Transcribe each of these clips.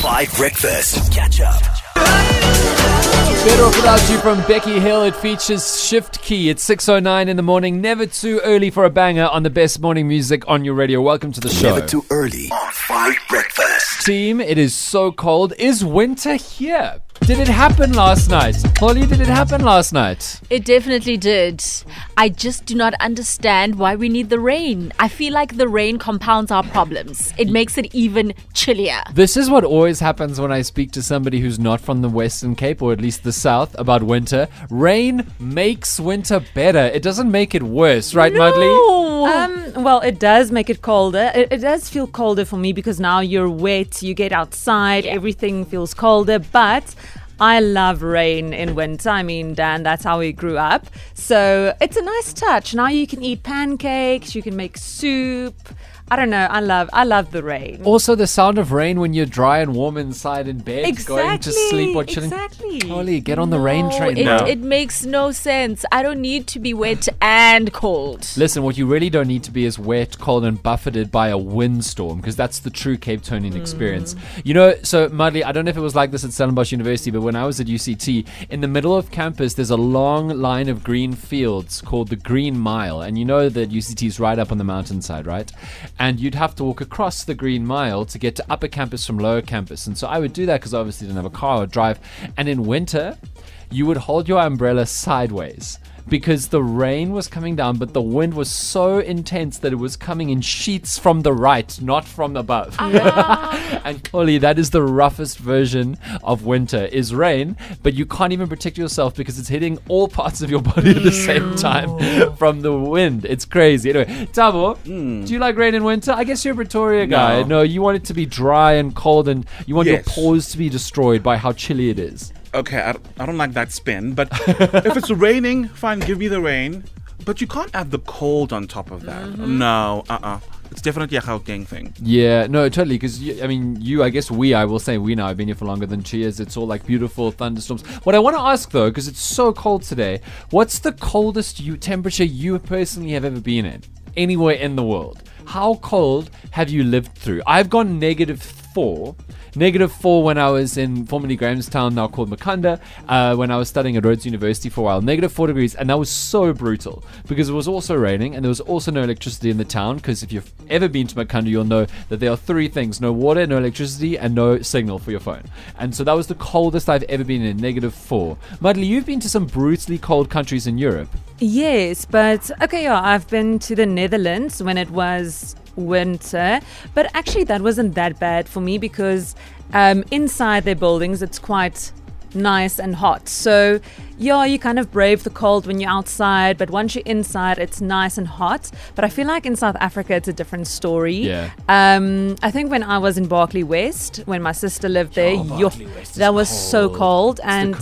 5 Breakfast. Catch up. Better Off Without You from Becky Hill. It features Shift K3Y. It's 6.09 in the morning. Never too early for a banger on the best morning music on your radio. Welcome to the show. Never too early on 5 Breakfast. Team, it is so cold. Is winter here? Did it happen last night? Holly, did it happen last night? It definitely did. I just do not understand why we need the rain. I feel like the rain compounds our problems. It makes it even chillier. This is what always happens when I speak to somebody who's not from the Western Cape or at least the South about winter. Rain makes winter better. It doesn't make it worse, right, Mudley? No. Um, well, it does make it colder. It, it does feel colder for me because now you're wet, you get outside, everything feels colder. But I love rain in winter. I mean, Dan, that's how we grew up. So it's a nice touch. Now you can eat pancakes, you can make soup. I don't know. I love, I love the rain. Also, the sound of rain when you're dry and warm inside in bed, going to sleep or chilling. Exactly. Holly, get on the rain train it, now. it makes no sense. I don't need to be wet and cold. Listen, what you really don't need to be is wet, cold, and buffeted by a windstorm because that's the true Cape Townian experience. Mm. You know, so Mudley, I don't know if it was like this at Stellenbosch University, but when I was at UCT, in the middle of campus, there's a long line of green fields called the Green Mile. And you know that UCT is right up on the mountainside, right? And you'd have to walk across the Green Mile to get to upper campus from lower campus. And so I would do that because I obviously didn't have a car or drive. And in winter, you would hold your umbrella sideways because the rain was coming down, but the wind was so intense that it was coming in sheets from the right, not from above. Ah. and Coley, that is the roughest version of winter is rain, but you can't even protect yourself because it's hitting all parts of your body at the same time from the wind. It's crazy. Anyway, Tabo, hmm. do you like rain in winter? I guess you're a Pretoria guy. No. No, you want it to be dry and cold, and you want your Yes. pores to be destroyed by how chilly it is. Okay, I, I don't like that spin, but if it's raining, fine, give me the rain. But you can't add the cold on top of that. No, uh uh It's definitely a Gauteng thing. Yeah, no, totally. Because I mean, you, I guess we, I will say we now. I've been here for longer than two years. It's all like beautiful thunderstorms. What I want to ask though, because it's so cold today, what's the coldest you temperature you personally have ever been in anywhere in the world? How cold have you lived through? I've gone negative four. Negative four when I was in formerly Grahamstown, now called Makhanda, uh, when I was studying at Rhodes University for a while. Negative four degrees, and that was so brutal because it was also raining and there was also no electricity in the town. Because if you've ever been to Makhanda, you'll know that there are three things no water, no electricity, and no signal for your phone. And so that was the coldest I've ever been in, negative four. Mudley, you've been to some brutally cold countries in Europe. Yes, but okay, yeah, I've been to the Netherlands when it was winter, but actually that wasn't that bad for me because um, inside their buildings it's quite nice and hot. So, yeah, you kind of brave the cold when you're outside, but once you're inside, it's nice and hot. But I feel like in South Africa, it's a different story. Yeah. Um, I think when I was in Barkly West, when my sister lived there, yo, that was so cold, and.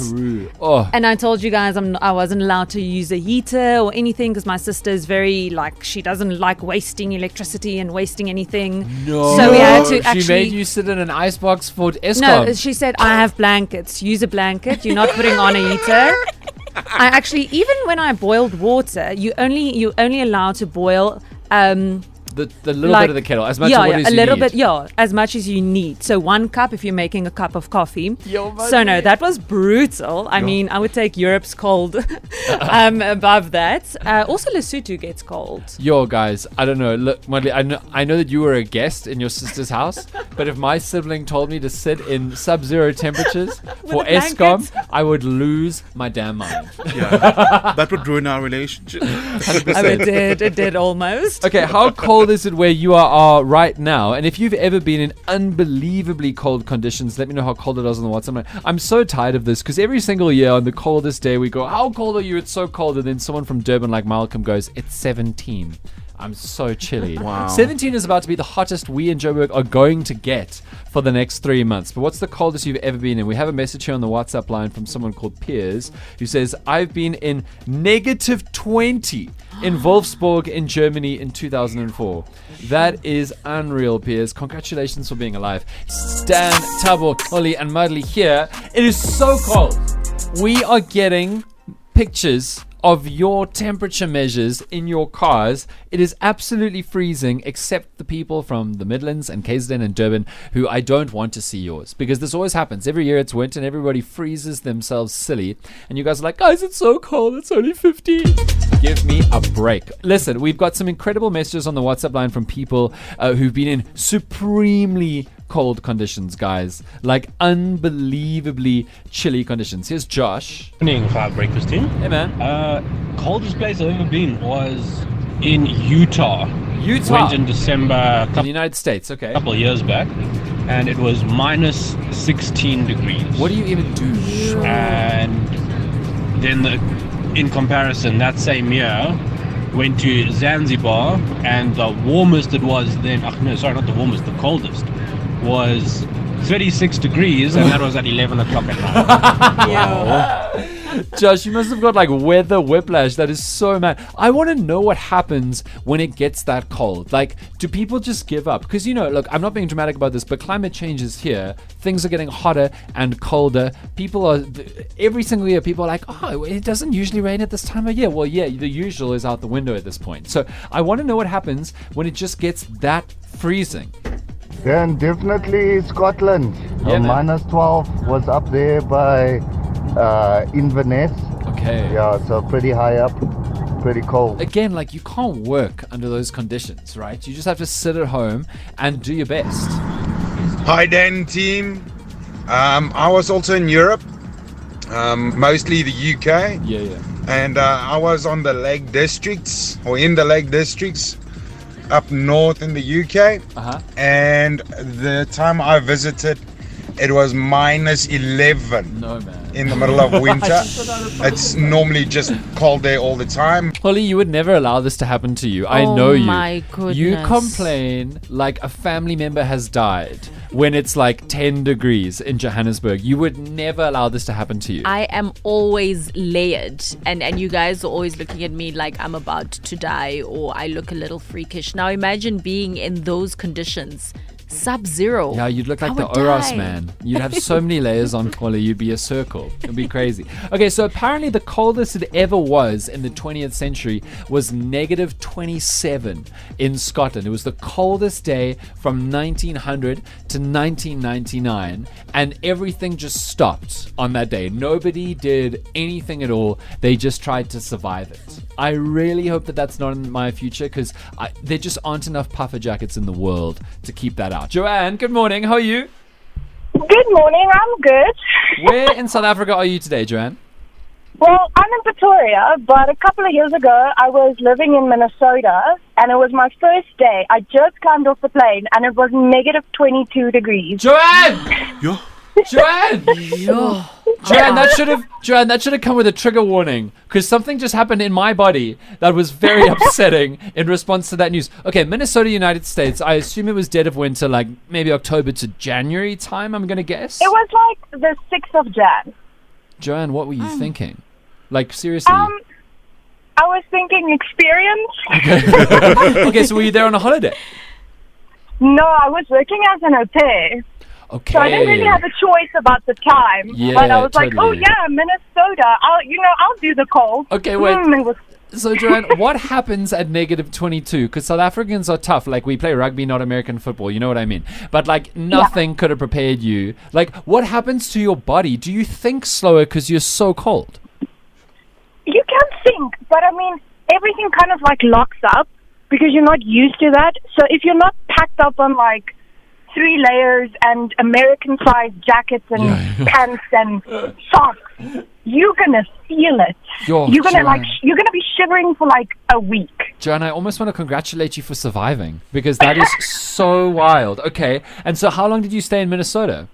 Oh, and I told you guys I'm, I wasn't allowed to use a heater or anything because my sister is very like she doesn't like wasting electricity and wasting anything. no. So we had to She actually. made you sit in an icebox for Eskom. no, she said I have blankets. Use a blanket. You're not putting on a heater. I actually even when I boiled water, you only you only allowed to boil um the, the little like- bit of the kettle, as much yeah, as what yeah, is a you little need. bit, yeah, as much as you need. So one cup if you're making a cup of coffee. Yo, so no, that was brutal. I mean, I would take Europe's cold um, above that. Uh, also, Lesotho gets cold. Yo, guys, I don't know. Look, Mudley, I know, I know that you were a guest in your sister's house, but if my sibling told me to sit in sub-zero temperatures for a Eskom. I would lose my damn mind. Yeah, that would ruin our relationship. Oh, it did. It did almost. Okay, how cold is it where you are, are right now? And if you've ever been in unbelievably cold conditions, let me know how cold it was on the WhatsApp. I'm so tired of this because every single year on the coldest day we go, "How cold are you?" It's so cold, and then someone from Durban like Malcolm goes, "It's 17." I'm so chilly. Wow. 17 is about to be the hottest we in Joburg are going to get for the next three months. But what's the coldest you've ever been in? We have a message here on the WhatsApp line from someone called Piers who says, I've been in negative 20 in Wolfsburg in Germany in 2004. That is unreal, Piers. Congratulations for being alive. Stan, Tabo, Holly, and Mudley here. It is so cold. We are getting pictures of your temperature measures in your cars It is absolutely freezing, except the people from the Midlands and KZN and Durban who I don't want to see yours because this always happens. Every year it's winter and everybody freezes themselves silly. And you guys are like, guys, it's so cold. It's only 15. Give me a break. Listen, we've got some incredible messages on the WhatsApp line from people uh, who've been in supremely cold conditions, guys. Like unbelievably chilly conditions. Here's Josh. Morning, Five Breakfast Team. Hey, man. Uh, coldest place I've ever been was in Utah. Utah. Went in December a In the United States, okay. A couple years back, and it was minus 16 degrees. What do you even do? And then, the, in comparison, that same year, went to Zanzibar, and the warmest it was then. Oh, no, sorry, not the warmest, the coldest was 36 degrees, and that was at 11 o'clock at night. Josh, you must have got like weather whiplash. That is so mad. I want to know what happens when it gets that cold. Like, do people just give up? Because, you know, look, I'm not being dramatic about this, but climate change is here. Things are getting hotter and colder. People are, every single year, people are like, oh, it doesn't usually rain at this time of year. Well, yeah, the usual is out the window at this point. So I want to know what happens when it just gets that freezing. Then definitely Scotland. Yeah, Uh, minus 12 was up there by uh, Inverness. Okay. Yeah, so pretty high up, pretty cold. Again, like you can't work under those conditions, right? You just have to sit at home and do your best. Hi, Dan team. Um, I was also in Europe, um, mostly the UK, Yeah, yeah. and uh, I was on the Lake Districts or in the Lake Districts up north in the UK. Uh huh. And the time I visited, it was minus 11 No, man. in the middle of winter. it's normally just cold there all the time. Holly, you would never allow this to happen to you. I Oh know you. my goodness. You complain like a family member has died when it's like 10 degrees in Johannesburg. You would never allow this to happen to you. I am always layered, and and you guys are always looking at me like I'm about to die or I look a little freakish. Now imagine being in those conditions, sub-zero. yeah, you'd look I like the would Oros die. man. You'd have so many layers on Holly, you'd be a circle. It'd be crazy. Okay, so apparently the coldest it ever was in the 20th century was negative 27 in Scotland. It was the coldest day from 1900 to 1999, and everything just stopped on that day. Nobody did anything at all. They just tried to survive it. I really hope that that's not in my future because there just aren't enough puffer jackets in the world to keep that out. Joanne, good morning. How are you? Good morning, I'm good. Where in South Africa are you today, Joanne? Well, I'm in Pretoria, but a couple of years ago, I was living in Minnesota, and it was my first day. I just climbed off the plane, and it was negative 22 degrees. Joanne! Yo. Joanne! Joanne, that should have Joanne, that should have come with a trigger warning because something just happened in my body that was very upsetting in response to that news. Okay, Minnesota, United States. I assume it was dead of winter, like maybe October to January time. I'm gonna guess. It was like the 6th of Jan. Joanne, what were you thinking? Like seriously? Um, I was thinking experience. okay, so were you there on a holiday? No, I was working as an au pair, Okay. so I didn't really have a choice about the time. Yeah, but I was like, oh yeah, Minnesota. I'll, you know, I'll do the cold. Okay, wait. Mm, it was So, Joanne, what happens at negative 22? Because South Africans are tough. Like, we play rugby, not American football. You know what I mean? But, like, nothing could have prepared you. Like, what happens to your body? Do you think slower because you're so cold? You can think, but I mean, everything kind of like locks up because you're not used to that. So if you're not packed up on like three layers and American sized jackets and Yeah, pants and socks, you're gonna feel it. Yo, you're gonna like you're gonna be shivering for like a week. Joanne, I almost want to congratulate you for surviving because that is so wild. Okay. And so, how long did you stay in Minnesota?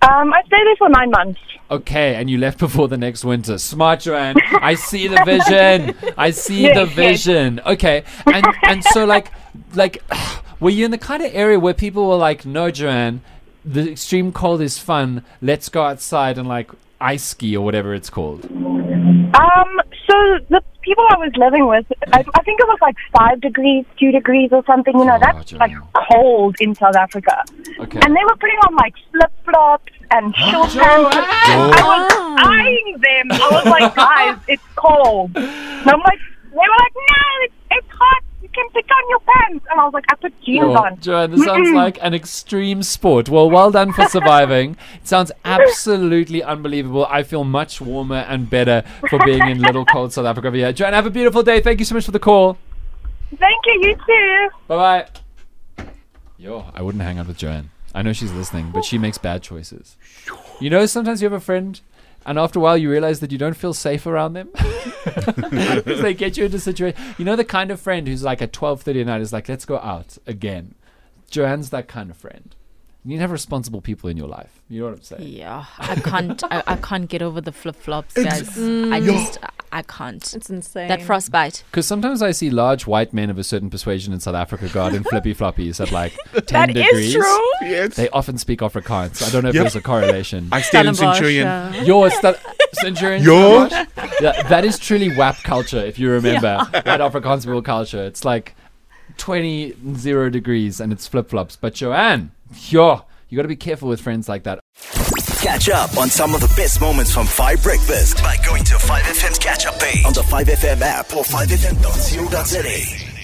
Um, I stayed there for nine months. Okay, and you left before the next winter. Smart, Joanne. I see the vision. I see Yes, the yes. vision. Okay, and and so like like, were you in the kind of area where people were like, "No, Joanne, the extreme cold is fun. Let's go outside and like ice ski or whatever it's called." Um, so the people I was living with, I, I think it was like five degrees, two degrees or something. You know, Oh, that's Joanne. like cold in South Africa. Okay. And they were putting on like flip flops and short pants. I was eyeing them. I was like, guys, it's cold. And I'm like, they were like, no, it's, hot. You your pants? And I was like, I put jeans Oh, on. Joanne, this sounds like an extreme sport. Well, well done for surviving. It sounds absolutely unbelievable. I feel much warmer and better for being in little cold South Africa over here. Joanne, have a beautiful day. Thank you so much for the call. Thank you, you too. Bye bye. Yo, I wouldn't hang out with Joanne. I know she's listening, but she makes bad choices. You know, sometimes you have a friend, and after a while you realize that you don't feel safe around them because they get you into situation. You know, the kind of friend who's like at twelve thirty at night is like, "Let's go out again." Joanne's that kind of friend. You need to have responsible people in your life. You know what I'm saying? Yeah, I can't. I, I can't get over the flip flops, guys. I just, I can't. It's insane. That frostbite. Because sometimes I see large white men of a certain persuasion in South Africa go out in flippy floppies at like 10 That is degrees. true. Yes. They often speak Afrikaans. I don't know if Yep. there's a correlation. I stayed in Centurion. uh, Your st- Centurion. Your- Yeah, that is truly WAP culture, if you remember. That Afrikaans people culture. It's like 20 zero degrees and it's flip flops. But Joanne, yo, you got to be careful with friends like that. Catch up on some of the best moments from 5 Breakfast by going to 5FM's catch up page on the 5FM app or 5FM.co.za.